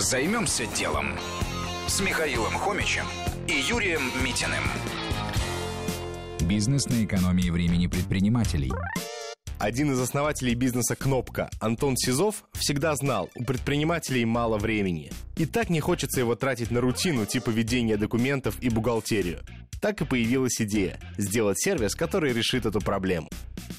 Займемся делом с Михаилом Хомичем и Юрием Митиным. Бизнес на экономии времени предпринимателей. Один из основателей бизнеса «Кнопка» Антон Сизов всегда знал, у предпринимателей мало времени. И так не хочется его тратить на рутину типа ведения документов и бухгалтерию. Так и появилась идея – сделать сервис, который решит эту проблему.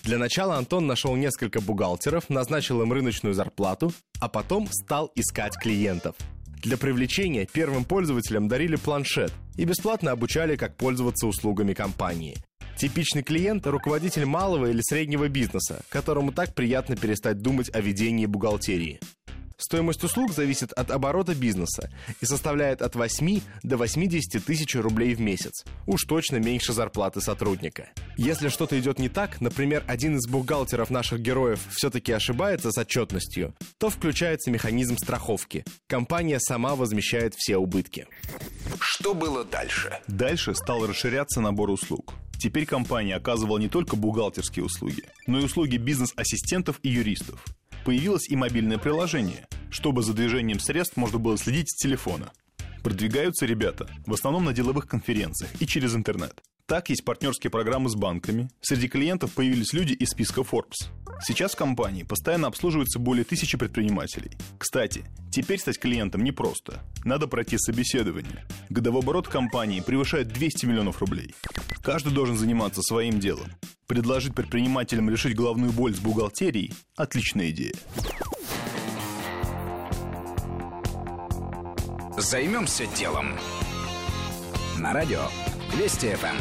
Для начала Антон нашел несколько бухгалтеров, назначил им рыночную зарплату, а потом стал искать клиентов. Для привлечения первым пользователям дарили планшет и бесплатно обучали, как пользоваться услугами компании. Типичный клиент – руководитель малого или среднего бизнеса, которому так приятно перестать думать о ведении бухгалтерии. Стоимость услуг зависит от оборота бизнеса и составляет от 8 до 80 тысяч рублей в месяц. Уж точно меньше зарплаты сотрудника. Если что-то идет не так, например, один из бухгалтеров наших героев все-таки ошибается с отчетностью, то включается механизм страховки. Компания сама возмещает все убытки. Что было дальше? Дальше стал расширяться набор услуг. Теперь компания оказывала не только бухгалтерские услуги, но и услуги бизнес-ассистентов и юристов. Появилось и мобильное приложение, чтобы за движением средств можно было следить с телефона. Продвигаются ребята в основном на деловых конференциях и через интернет. Так есть партнерские программы с банками. Среди клиентов появились люди из списка Forbes. Сейчас в компании постоянно обслуживается более тысячи предпринимателей. Кстати, теперь стать клиентом непросто. Надо пройти собеседование. Годовой оборот компании превышает 200 миллионов рублей. Каждый должен заниматься своим делом. Предложить предпринимателям решить головную боль с бухгалтерией – отличная идея. Займемся делом. На радио Вести ФМ.